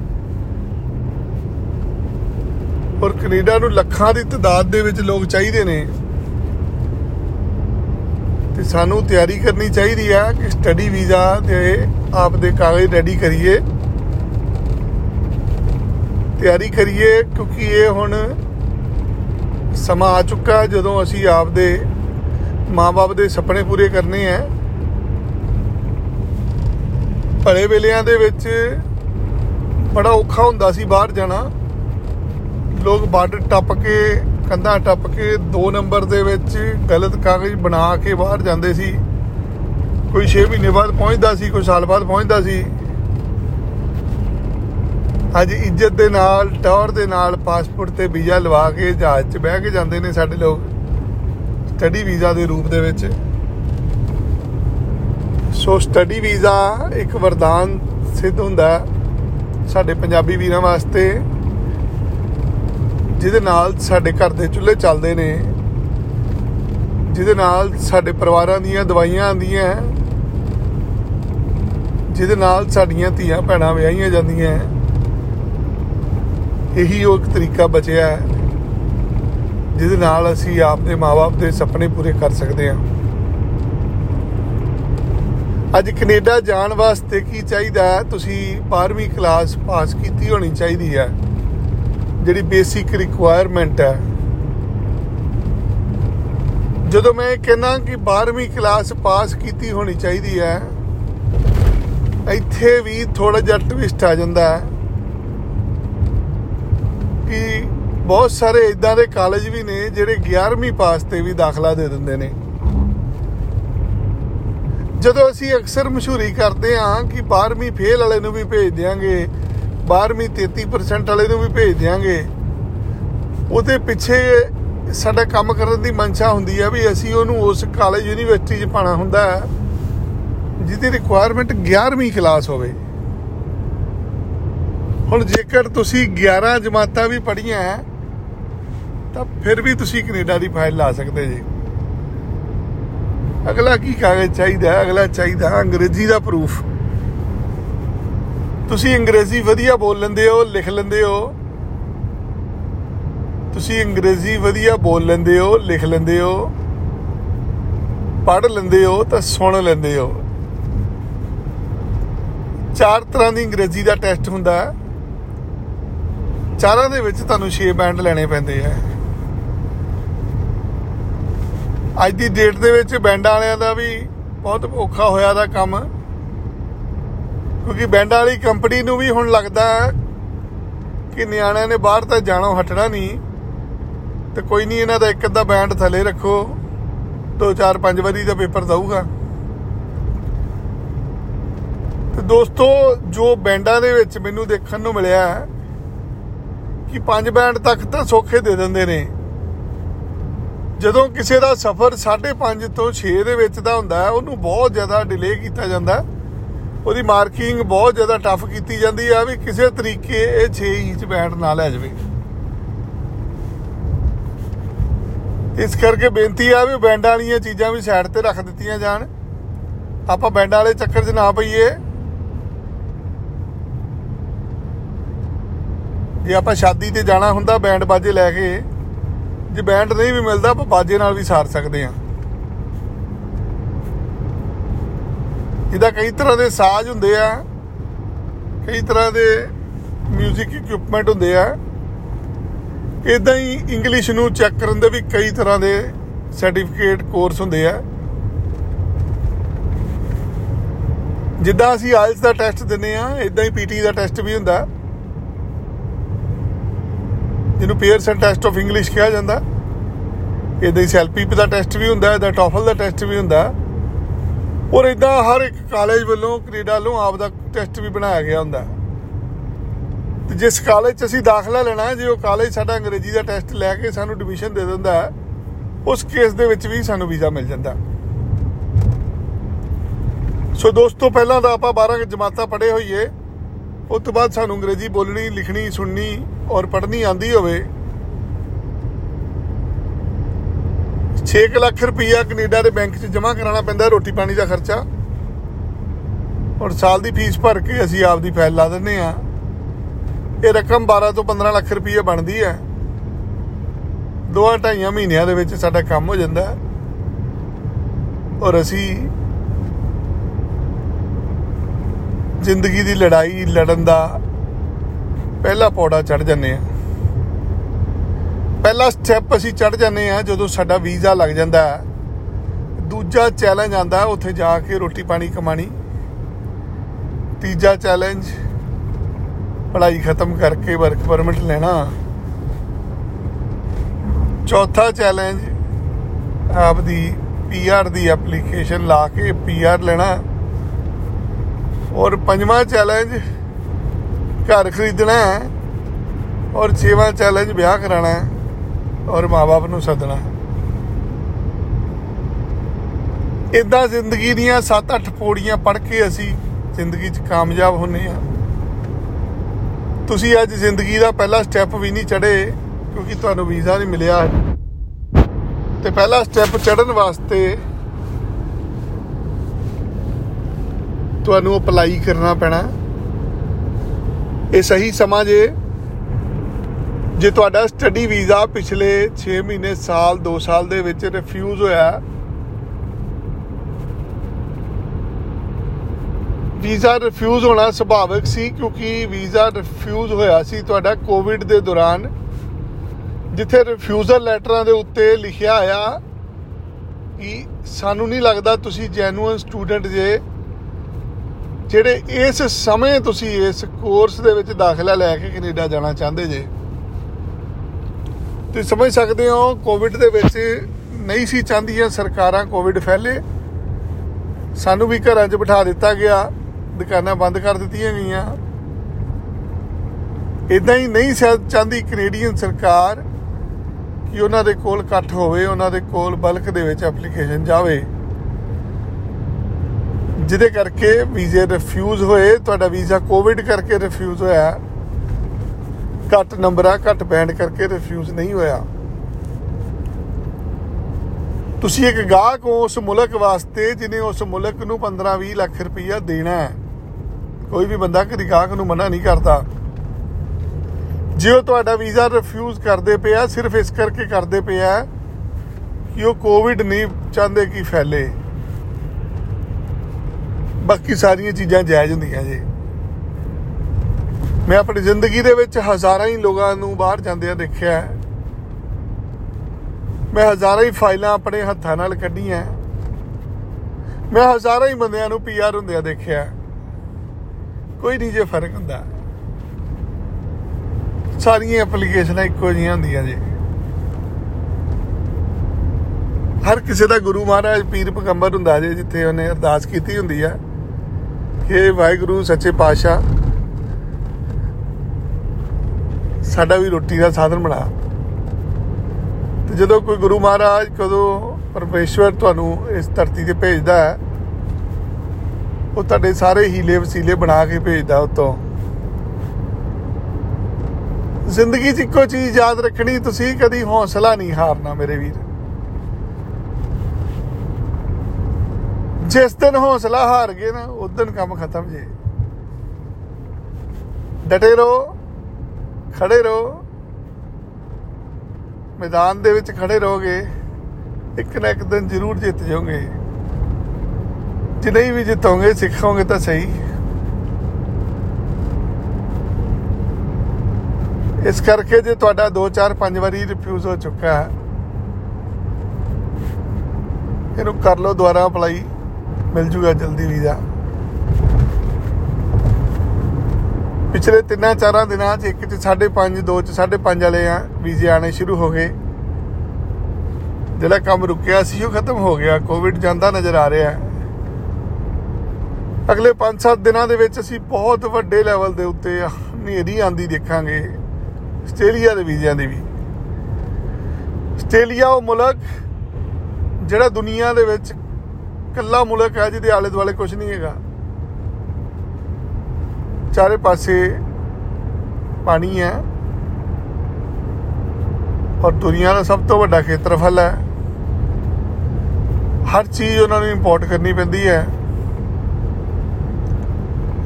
ਔਰ ਕੈਨੇਡਾ ਨੂੰ ਲੱਖਾਂ ਦੀ ਤਦਾਦ ਦੇ ਵਿੱਚ ਲੋਕ ਚਾਹੀਦੇ ਨੇ। ਤੇ ਸਾਨੂੰ ਤਿਆਰੀ ਕਰਨੀ ਚਾਹੀਦੀ ਹੈ ਕਿ ਸਟੱਡੀ ਵੀਜ਼ਾ ਤੇ ਆਪ ਦੇ ਕਾਗਜ਼ ਰੈਡੀ ਕਰੀਏ। ਤਿਆਰੀ ਕਰੀਏ ਕਿਉਂਕਿ ਇਹ ਹੁਣ ਸਮਾਂ ਆ ਚੁੱਕਾ ਜਦੋਂ ਅਸੀਂ ਆਪ ਦੇ ਮਾਪੇ ਦੇ ਸੁਪਨੇ ਪੂਰੇ ਕਰਨੇ ਆ। ਭਲੇ ਵੇਲਿਆਂ ਦੇ ਵਿੱਚ ਬੜਾ ਔਖਾ ਹੁੰਦਾ ਸੀ ਬਾਹਰ ਜਾਣਾ। ਲੋਕ ਬਾਰਡਰ ਟੱਪ ਕੇ, ਕੰਧਾਂ ਟੱਪ ਕੇ 2 ਨੰਬਰ ਦੇ ਵਿੱਚ ਗਲਤ ਕਾਗਜ਼ ਬਣਾ ਕੇ ਬਾਹਰ ਜਾਂਦੇ ਸੀ। ਕੋਈ 6 ਮਹੀਨੇ ਬਾਅਦ ਪਹੁੰਚਦਾ ਸੀ, ਕੋਈ ਸਾਲ ਬਾਅਦ ਪਹੁੰਚਦਾ ਸੀ। ਅੱਜ ਇੱਜ਼ਤ ਦੇ ਨਾਲ ਟੌਰ ਦੇ ਨਾਲ ਪਾਸਪੋਰਟ ਤੇ ਵੀਜ਼ਾ ਲਵਾ ਕੇ ਜਹਾਜ਼ 'ਚ ਬਹਿ ਕੇ ਜਾਂਦੇ ਨੇ ਸਾਡੇ ਲੋਕ, ਸਟੱਡੀ ਵੀਜ਼ਾ ਦੇ ਰੂਪ ਦੇ ਵਿੱਚ। ਸੋ ਸਟੱਡੀ ਵੀਜ਼ਾ ਇੱਕ ਵਰਦਾਨ ਸਿੱਧ ਹੁੰਦਾ, ਸਾਡੇ ਪੰਜਾਬੀ ਵੀਰਾਂ ਵਾਸਤੇ। ਜਿਹਦੇ ਨਾਲ ਸਾਡੇ ਘਰ ਦੇ ਚੁੱਲ੍ਹੇ ਚੱਲਦੇ ਨੇ, ਜਿਹਦੇ ਨਾਲ ਸਾਡੇ ਪਰਿਵਾਰਾਂ ਦੀਆਂ ਦਵਾਈਆਂ ਆਉਂਦੀਆਂ ਜਿਹਦੇ ਨਾਲ ਸਾਡੀਆਂ ਧੀਆਂ ਭੈਣਾਂ ਵਿਆਹੀਆਂ ਜਾਂਦੀਆਂ ਇਹੀ ਉਹ ਇੱਕ ਤਰੀਕਾ ਬਚਿਆ ਹੈ, ਜਿਹਦੇ ਨਾਲ ਅਸੀਂ ਆਪਣੇ ਮਾਪੇ ਦੇ ਸੁਪਨੇ ਪੂਰੇ ਕਰ ਸਕਦੇ ਹਾਂ। ਅੱਜ ਕੈਨੇਡਾ ਜਾਣ ਵਾਸਤੇ ਕੀ ਚਾਹੀਦਾ ਹੈ? ਤੁਸੀਂ 12ਵੀਂ ਕਲਾਸ ਪਾਸ ਕੀਤੀ ਹੋਣੀ ਚਾਹੀਦੀ ਹੈ। ਜਿਹੜੀ ਬੇਸਿਕ ਰਿਕੁਆਇਰਮੈਂਟ ਹੈ। ਜਦੋਂ ਮੈਂ ਕਹਿੰਦਾ ਕਿ 12ਵੀਂ ਕਲਾਸ ਪਾਸ ਕੀਤੀ ਹੋਣੀ ਚਾਹੀਦੀ ਹੈ, ਇੱਥੇ ਵੀ ਥੋੜਾ ਜਿਹਾ ਟਵਿਸਟ ਆ ਜਾਂਦਾ ਹੈ ਕਿ ਬਹੁਤ ਸਾਰੇ ਇਦਾਂ ਦੇ ਕਾਲਜ ਵੀ ਨੇ ਜਿਹੜੇ 11ਵੀਂ ਪਾਸ ਤੇ ਵੀ ਦਾਖਲਾ ਦੇ ਦਿੰਦੇ ਨੇ। ਜਦੋਂ ਅਸੀਂ ਅਕਸਰ ਮਸ਼ਹੂਰੀ ਕਰਦੇ ਹਾਂ ਕਿ 12ਵੀਂ ਫੇਲ ਵਾਲੇ ਨੂੰ ਵੀ ਭੇਜ ਦਿਆਂਗੇ 12ਵੀਂ 33% ਵਾਲੇ ਨੂੰ ਵੀ ਭੇਜ ਦਿਆਂਗੇ। ਉਹਦੇ ਪਿੱਛੇ ਸਾਡਾ ਕੰਮ ਕਰਨ ਦੀ ਮਨਸ਼ਾ ਹੁੰਦੀ ਹੈ ਵੀ ਅਸੀਂ ਉਹਨੂੰ ਉਸ ਕਾਲਜ ਯੂਨੀਵਰਸਿਟੀ 'ਚ ਪਾਣਾ ਹੁੰਦਾ ਹੈ, ਜਿਹਦੀ ਰਿਕੁਆਇਰਮੈਂਟ 11ਵੀਂ ਕਲਾਸ ਹੋਵੇ। ਹੁਣ ਜੇਕਰ ਤੁਸੀਂ 11 ਜਮਾਤਾਂ ਵੀ ਪੜ੍ਹੀਆਂ ਤਾਂ ਫਿਰ ਵੀ ਤੁਸੀਂ ਕੈਨੇਡਾ ਦੀ ਫਾਈਲ ਲਾ ਸਕਦੇ ਜੀ। ਅਗਲਾ ਕੀ ਕਾਗਜ਼ ਚਾਹੀਦਾ ਹੈ? ਅਗਲਾ ਚਾਹੀਦਾ ਅੰਗਰੇਜ਼ੀ ਦਾ ਪ੍ਰੂਫ ਤੁਸੀਂ ਅੰਗਰੇਜ਼ੀ ਵਧੀਆ ਬੋਲ ਲੈਂਦੇ ਹੋ, ਲਿਖ ਲੈਂਦੇ ਹੋ। ਤੁਸੀਂ ਅੰਗਰੇਜ਼ੀ ਵਧੀਆ ਬੋਲ ਲੈਂਦੇ ਹੋ, ਲਿਖ ਲੈਂਦੇ ਹੋ। ਪੜ੍ਹ ਲੈਂਦੇ ਹੋ ਤਾਂ ਸੁਣ ਲੈਂਦੇ ਹੋ। ਚਾਰ ਤਰ੍ਹਾਂ ਦੀ ਅੰਗਰੇਜ਼ੀ ਦਾ ਟੈਸਟ ਹੁੰਦਾ ਹੈ। ਚਾਰਾਂ ਦੇ ਵਿੱਚ ਤੁਹਾਨੂੰ 6 ਬੈਂਡ ਲੈਣੇ ਪੈਂਦੇ ਆ ਅੱਜ ਦੀ ਡੇਟ ਦੇ ਵਿੱਚ ਬੈਂਡਾਂ ਵਾਲਿਆਂ ਦਾ ਵੀ ਬਹੁਤ ਔਖਾ ਹੋਇਆ ਦਾ ਕੰਮ। ਕਿਉਂਕਿ ਬੈਂਡਾਂ ਵਾਲੀ ਕੰਪਨੀ ਨੂੰ ਵੀ ਹੁਣ ਲੱਗਦਾ ਕਿ ਨਿਆਣਿਆਂ ਨੇ ਬਾਹਰ ਤਾਂ ਜਾਣੋਂ, ਹਟਣਾ ਨਹੀਂ। ਤੇ ਕੋਈ ਨਹੀਂ, ਇਹਨਾਂ ਦਾ ਇੱਕ ਅੱਧਾ ਬੈਂਡ ਥੱਲੇ ਰੱਖੋ। 2 4 5 ਵਾਰੀ ਦਾ ਪੇਪਰ ਦਊਗਾ। ਤੇ ਦੋਸਤੋ, ਜੋ ਬੈਂਡਾਂ ਦੇ ਵਿੱਚ ਮੈਨੂੰ ਦੇਖਣ ਨੂੰ ਮਿਲਿਆ ਕਿ ਪੰਜ ਬੈਂਡ ਤੱਕ ਤਾਂ ਸੌਖੇ ਦੇ ਦਿੰਦੇ ਨੇ। ਜਦੋਂ ਕਿਸੇ ਦਾ ਸਫ਼ਰ 5.5 ਤੋਂ 6 ਦੇ ਵਿੱਚ ਦਾ ਹੁੰਦਾ ਹੈ, ਉਹਨੂੰ ਬਹੁਤ ਜ਼ਿਆਦਾ ਡਿਲੇ ਕੀਤਾ ਜਾਂਦਾ ਉਹਦੀ ਮਾਰਕਿੰਗ ਬਹੁਤ ਜ਼ਿਆਦਾ ਟਫ ਕੀਤੀ ਜਾਂਦੀ ਆ ਵੀ ਕਿਸੇ ਤਰੀਕੇ ਇਹ 6 ਇੰਚ ਬੈਂਡ ਨਾ ਲੈ ਜਾਵੇ। ਇਸ ਕਰਕੇ ਬੇਨਤੀ ਆ ਵੀ ਬੈਂਡਾਂ ਵਾਲੀਆਂ ਚੀਜ਼ਾਂ ਵੀ ਸਾਈਡ ਤੇ ਰੱਖ ਦਿੱਤੀਆਂ ਜਾਣ। ਆਪਾਂ ਬੈਂਡਾਂ ਵਾਲੇ ਚੱਕਰ 'ਚ ਨਾ ਪਈਏ। ਜੇ ਆਪਾਂ ਸ਼ਾਦੀ ਤੇ ਜਾਣਾ ਹੁੰਦਾ ਬੈਂਡ ਬਾਜੇ ਲੈ ਕੇ, ਜੇ ਬੈਂਡ ਨਹੀਂ ਵੀ ਮਿਲਦਾ, ਆਪਾਂ ਬਾਜੇ ਨਾਲ ਵੀ ਸਾਰ ਸਕਦੇ ਆ ਇਹਦਾ ਕਈ ਤਰ੍ਹਾਂ ਦੇ ਸਾਜ਼ ਹੁੰਦੇ ਆ, ਕਈ ਤਰ੍ਹਾਂ ਦੇ 뮤직 ਇਕਵਿਪਮੈਂਟ ਹੁੰਦੇ ਆ। ਇਦਾਂ ਹੀ ਇੰਗਲਿਸ਼ ਨੂੰ ਚੈੱਕ ਕਰਨ ਦੇ ਵੀ ਕਈ ਤਰ੍ਹਾਂ ਦੇ ਸਰਟੀਫਿਕੇਟ ਕੋਰਸ ਹੁੰਦੇ ਆ। ਜਿੱਦਾਂ ਅਸੀਂ ਆਇਲਸ ਦਾ ਟੈਸਟ ਦਿੰਨੇ ਆ ਇਦਾਂ ਹੀ ਪੀਟੀ ਦਾ ਟੈਸਟ ਵੀ ਹੁੰਦਾ। ਜਿਹਨੂੰ ਪੀਅਰਸਨ ਟੈਸਟ ਆਫ ਇੰਗਲਿਸ਼ ਕਿਹਾ ਜਾਂਦਾ। ਇਦਾਂ ਹੀ ਸੈਲਪੀਪ ਦਾ ਟੈਸਟ ਵੀ ਹੁੰਦਾ ਇਹਦਾ ਟੋਫਲ ਦਾ ਟੈਸਟ ਵੀ ਹੁੰਦਾ। ਔਰ ਇਦਾਂ ਹਰ ਇੱਕ ਕਾਲਜ ਵੱਲੋਂ, ਕੈਨੇਡਾ ਵੱਲੋਂ ਆਪ ਦਾ ਟੈਸਟ ਵੀ ਬਣਾਇਆ ਗਿਆ ਹੁੰਦਾ। ਤੇ ਜਿਸ ਕਾਲਜ 'ਚ ਅਸੀਂ ਦਾਖਲਾ ਲੈਣਾ ਜੇ ਉਹ ਕਾਲਜ ਸਾਡਾ ਅੰਗਰੇਜ਼ੀ ਦਾ ਟੈਸਟ ਲੈ ਕੇ ਸਾਨੂੰ ਐਡਮਿਸ਼ਨ ਦੇ ਦਿੰਦਾ ਉਸ ਕੇਸ ਦੇ ਵਿੱਚ ਵੀ ਸਾਨੂੰ ਵੀਜ਼ਾ ਮਿਲ ਜਾਂਦਾ। ਸੋ ਦੋਸਤੋ, ਪਹਿਲਾਂ ਤਾਂ ਆਪਾਂ 12 ਜਮਾਤਾਂ ਪੜ੍ਹੇ ਹੋਈਏ, ਉਸ ਤੋਂ ਬਾਅਦ ਸਾਨੂੰ ਅੰਗਰੇਜ਼ੀ ਬੋਲਣੀ, ਲਿਖਣੀ, ਸੁਣਨੀ ਔਰ ਪੜ੍ਹਨੀ ਆਂਦੀ ਹੋਵੇ 6 ਲੱਖ ਰੁਪਈਆ ਕੈਨੇਡਾ ਦੇ ਬੈਂਕ 'ਚ ਜਮ੍ਹਾਂ ਕਰਾਉਣਾ ਪੈਂਦਾ ਰੋਟੀ ਪਾਣੀ ਦਾ ਖਰਚਾ। ਔਰ ਸਾਲ ਦੀ ਫੀਸ ਭਰ ਕੇ ਅਸੀਂ ਆਪ ਦੀ ਫਾਈਲ ਲਾ ਦਿੰਨੇ ਆ ਇਹ ਰਕਮ 12 ਤੋਂ 15 ਲੱਖ ਰੁਪਈਆ ਬਣਦੀ ਹੈ। ਦੋਆਂ ਢਾਈਆਂ ਮਹੀਨਿਆਂ ਦੇ ਵਿੱਚ ਸਾਡਾ ਕੰਮ ਹੋ ਜਾਂਦਾ ਔਰ ਅਸੀਂ ਜ਼ਿੰਦਗੀ ਦੀ ਲੜਾਈ, ਲੜਨ ਦਾ ਪਹਿਲਾ ਪੌੜਾ ਚੜ ਜੰਨੇ ਆ ਪਹਿਲਾ ਸਟੈਪ ਅਸੀਂ ਚੜ ਜੰਨੇ ਆ ਜਦੋਂ ਸਾਡਾ ਵੀਜ਼ਾ ਲੱਗ ਜਾਂਦਾ ਦੂਜਾ ਚੈਲੰਜ ਆਂਦਾ ਉੱਥੇ ਜਾ ਕੇ ਰੋਟੀ ਪਾਣੀ ਕਮਾਣੀ ਤੀਜਾ ਚੈਲੰਜ ਪੜ੍ਹਾਈ ਖਤਮ ਕਰਕੇ ਵਰਕ ਪਰਮਿਟ ਲੈਣਾ। ਚੌਥਾ ਚੈਲੰਜ ਆਪਦੀ ਪੀਆਰ ਦੀ ਐਪਲੀਕੇਸ਼ਨ ਲਾ ਕੇ ਪੀਆਰ ਲੈਣਾ। ਔਰ ਪੰਜਵਾਂ ਚੈਲੰਜ ਘਰ ਖਰੀਦਣਾ ਹੈ। ਔਰ ਛੇਵਾਂ ਚੈਲੰਜ ਵਿਆਹ ਕਰਾਣਾ ਹੈ। ਔਰ ਮਾਪੇ ਨੂੰ ਸੱਦਣਾ। ਇਦਾਂ ਜ਼ਿੰਦਗੀ ਦੀਆਂ 7-8 ਪੌੜੀਆਂ ਪੜ੍ਹ ਕੇ ਅਸੀਂ ਜ਼ਿੰਦਗੀ 'ਚ ਕਾਮਯਾਬ ਹੁੰਨੇ ਆ ਤੁਸੀਂ ਅੱਜ ਜ਼ਿੰਦਗੀ ਦਾ ਪਹਿਲਾ ਸਟੈਪ ਵੀ ਨਹੀਂ ਚੜੇ ਕਿਉਂਕਿ ਤੁਹਾਨੂੰ ਵੀਜ਼ਾ ਨਹੀਂ ਮਿਲਿਆ। ਤੇ ਪਹਿਲਾ ਸਟੈਪ ਚੜਨ ਵਾਸਤੇ ਤੁਹਾਨੂੰ ਅਪਲਾਈ ਕਰਨਾ ਪੈਣਾ। ਇਹ ਸਹੀ ਸਮਾਂ ਜੇ ਜੇ ਤੁਹਾਡਾ ਸਟੱਡੀ ਵੀਜ਼ਾ ਪਿਛਲੇ 6 ਮਹੀਨੇ, ਸਾਲ 2 ਸਾਲ ਦੇ ਵਿੱਚ ਰਿਫਿਊਜ਼ ਹੋਇਆ ਵੀਜ਼ਾ ਰਿਫਿਊਜ਼ ਹੋਣਾ ਸੁਭਾਵਿਕ ਸੀ ਕਿਉਂਕਿ ਵੀਜ਼ਾ ਰਿਫਿਊਜ਼ ਹੋਇਆ ਸੀ ਤੁਹਾਡਾ ਕੋਵਿਡ ਦੇ ਦੌਰਾਨ, ਜਿੱਥੇ ਰਿਫਿਊਜ਼ਲ ਲੈਟਰਾਂ ਦੇ ਉੱਤੇ ਲਿਖਿਆ ਆਇਆ ਕਿ ਸਾਨੂੰ ਨਹੀਂ ਲੱਗਦਾ ਤੁਸੀਂ ਜੈਨੂਅਨ ਸਟੂਡੈਂਟ ਜੇ, ਜਿਹੜੇ ਇਸ ਸਮੇਂ ਤੁਸੀਂ ਇਸ ਕੋਰਸ ਦੇ ਵਿੱਚ ਦਾਖਲਾ ਲੈ ਕੇ ਕੈਨੇਡਾ ਜਾਣਾ ਚਾਹੁੰਦੇ ਜੇ। ਤੁਸੀਂ ਸਮਝ ਸਕਦੇ ਹੋ ਕੋਵਿਡ ਦੇ ਵਿੱਚ ਨਹੀਂ ਸੀ ਚਾਹੁੰਦੀਆਂ ਸਰਕਾਰਾਂ ਕੋਵਿਡ ਫੈਲੇ। ਸਾਨੂੰ ਵੀ ਘਰਾਂ 'ਚ ਬਿਠਾ ਦਿੱਤਾ ਗਿਆ, ਦੁਕਾਨਾਂ ਬੰਦ ਕਰ ਦਿੱਤੀਆਂ ਗਈਆਂ। ਇਦਾਂ ਹੀ ਨਹੀਂ ਚਾਹੁੰਦੀ ਕੈਨੇਡੀਅਨ ਸਰਕਾਰ ਕਿ ਉਹਨਾਂ ਦੇ ਕੋਲ ਇਕੱਠ ਹੋਵੇ, ਉਹਨਾਂ ਦੇ ਕੋਲ ਬਲਕ ਦੇ ਵਿੱਚ ਐਪਲੀਕੇਸ਼ਨ ਜਾਵੇ। ਜਿਹਦੇ ਕਰਕੇ ਵੀਜ਼ੇ ਰਿਫਿਊਜ਼ ਹੋਏ, ਤੁਹਾਡਾ ਵੀਜ਼ਾ ਕੋਵਿਡ ਕਰਕੇ ਰਿਫਿਊਜ਼ ਹੋਇਆ। ਘੱਟ ਨੰਬਰਾਂ ਘੱਟ ਬੈਂਡ ਕਰਕੇ ਰਿਫਿਊਜ਼ ਨਹੀਂ ਹੋਇਆ। ਤੁਸੀਂ ਇੱਕ ਗਾਹਕ ਹੋ ਉਸ ਮੁਲਕ ਵਾਸਤੇ ਜਿਹਨੇ ਉਸ ਮੁਲਕ ਨੂੰ 15-20 ਲੱਖ ਰੁਪਈਆ ਦੇਣਾ ਹੈ। ਕੋਈ ਵੀ ਬੰਦਾ ਕਦੀ ਗਾਹਕ ਨੂੰ ਮਨਾ ਨਹੀਂ ਕਰਦਾ। ਜੇ ਉਹ ਤੁਹਾਡਾ ਵੀਜ਼ਾ ਰਿਫਿਊਜ਼ ਕਰਦੇ ਪਿਆ, ਸਿਰਫ ਇਸ ਕਰਕੇ ਕਰਦੇ ਪਿਆ ਕਿ ਉਹ ਕੋਵਿਡ ਨਹੀਂ ਚਾਹੁੰਦੇ ਕਿ ਫੈਲੇ। ਬਾਕੀ ਸਾਰੀਆਂ ਚੀਜ਼ਾਂ ਜਾਇਜ਼ ਹੁੰਦੀਆਂ ਜੀ। ਮੈਂ ਆਪਣੀ ਜ਼ਿੰਦਗੀ ਦੇ ਵਿੱਚ ਹਜ਼ਾਰਾਂ ਹੀ ਲੋਕਾਂ ਨੂੰ ਬਾਹਰ ਜਾਂਦਿਆਂ ਦੇਖਿਆ ਮੈਂ ਹਜ਼ਾਰਾਂ ਹੀ ਫਾਈਲਾਂ ਆਪਣੇ ਹੱਥਾਂ ਨਾਲ ਕੱਢੀਆਂ ਮੈਂ ਹਜ਼ਾਰਾਂ ਹੀ ਬੰਦਿਆਂ ਨੂੰ ਪੀਆਰ ਹੁੰਦਿਆਂ ਦੇਖਿਆ ਕੋਈ ਨਹੀਂ ਜੇ ਫ਼ਰਕ ਹੁੰਦਾ। ਸਾਰੀਆਂ ਐਪਲੀਕੇਸ਼ਨਾਂ ਇੱਕੋ ਜਿਹੀਆਂ ਹੁੰਦੀਆਂ ਜੀ। ਹਰ ਕਿਸੇ ਦਾ ਗੁਰੂ ਮਹਾਰਾਜ ਪੀਰ ਪਗੰਬਰ ਹੁੰਦਾ ਜੇ, ਜਿੱਥੇ ਉਹਨੇ ਅਰਦਾਸ ਕੀਤੀ ਹੁੰਦੀ ਆ ਕਿ ਵਾਹਿਗੁਰੂ ਸੱਚੇ ਪਾਤਸ਼ਾਹ ਸਾਡਾ ਵੀ ਰੋਟੀ ਦਾ ਸਾਧਨ ਬਣਾ ਤੇ ਜਦੋਂ ਕੋਈ ਗੁਰੂ ਮਹਾਰਾਜ ਕਦੋਂ ਪਰਮੇਸ਼ਵਰ ਤੁਹਾਨੂੰ ਇਸ ਧਰਤੀ ਤੇ ਭੇਜਦਾ ਹੈ, ਉਹ ਤੁਹਾਡੇ ਸਾਰੇ ਹੀਲੇ ਵਸੀਲੇ ਬਣਾ ਕੇ ਭੇਜਦਾ ਉਤੋਂ। ਜ਼ਿੰਦਗੀ 'ਚ ਇੱਕੋ ਚੀਜ਼ ਯਾਦ ਰੱਖਣੀ, ਤੁਸੀਂ ਕਦੀ ਹੌਸਲਾ ਨਹੀਂ ਹਾਰਨਾ ਮੇਰੇ ਵੀਰ। ਜਿਸ ਦਿਨ ਹੌਸਲਾ ਹਾਰ ਗਏ ਨਾ, ਉਸ ਦਿਨ ਕੰਮ ਖਤਮ ਜੇ। ਡਟੇ ਰਹੋ। ਖੜੇ ਰਹੋ। ਮੈਦਾਨ ਦੇ ਵਿੱਚ ਖੜੇ ਰਹੋਗੇ। ਇੱਕ ਨਾ ਇੱਕ ਦਿਨ ਜ਼ਰੂਰ ਜਿੱਤ ਜਾਓਗੇ। ਜੇ ਨਹੀਂ ਵੀ ਜਿੱਤੋਗੇ, ਸਿੱਖੋਗੇ ਤਾਂ ਸਹੀ। ਇਸ ਕਰਕੇ ਜੇ ਤੁਹਾਡਾ 2 4 5 ਵਾਰੀ ਰਿਫਿਊਜ਼ ਹੋ ਚੁੱਕਾ ਹੈ, ਇਹਨੂੰ ਕਰ ਲਓ ਦੁਬਾਰਾ ਅਪਲਾਈ ਮਿਲ ਜੂਗਾ ਜਲਦੀ ਵੀਜ਼ਾ। ਪਿਛਲੇ 3-4 ਦਿਨਾਂ 'ਚ ਇੱਕ 'ਚ 5.5 2 'ਚ 5.5 ਵਾਲੇ ਆ ਵੀਜ਼ੇ ਆਣੇ ਸ਼ੁਰੂ ਹੋ ਗਏ। ਜਿਹੜਾ ਕੰਮ ਰੁਕਿਆ ਸੀ ਉਹ ਖਤਮ ਹੋ ਗਿਆ। ਕੋਵਿਡ ਜਾਂਦਾ ਨਜ਼ਰ ਆ ਰਿਹਾ। ਹੈ ਅਗਲੇ 5-7 ਦਿਨਾਂ ਦੇ ਵਿੱਚ ਅਸੀਂ ਬਹੁਤ ਵੱਡੇ ਲੈਵਲ ਦੇ ਉੱਤੇ ਹਨੇਰੀ ਆਂਦੀ ਦੇਖਾਂਗੇ। ਆਸਟ੍ਰੇਲੀਆ ਦੇ ਵੀਜ਼ਿਆਂ ਦੇ ਵੀ। ਆਸਟ੍ਰੇਲੀਆ ਉਹ ਮੁਲਕ ਜਿਹੜਾ ਦੁਨੀਆ ਦੇ ਵਿੱਚ ਕੱਲਾ ਮੁਲਕ ਹੈ ਜਿਹਦੇ ਆਲੇ ਦੁਆਲੇ ਕੁਝ ਨਹੀਂ ਹੈਗਾ। ਚਾਰੇ ਪਾਸੇ ਪਾਣੀ ਹੈ। ਔਰ ਦੁਨੀਆ ਦਾ ਸਭ ਤੋਂ ਵੱਡਾ ਖੇਤਰਫਲ ਹੈ। ਹਰ ਚੀਜ਼ ਉਹਨਾਂ ਨੂੰ ਇੰਪੋਰਟ ਕਰਨੀ ਪੈਂਦੀ ਹੈ।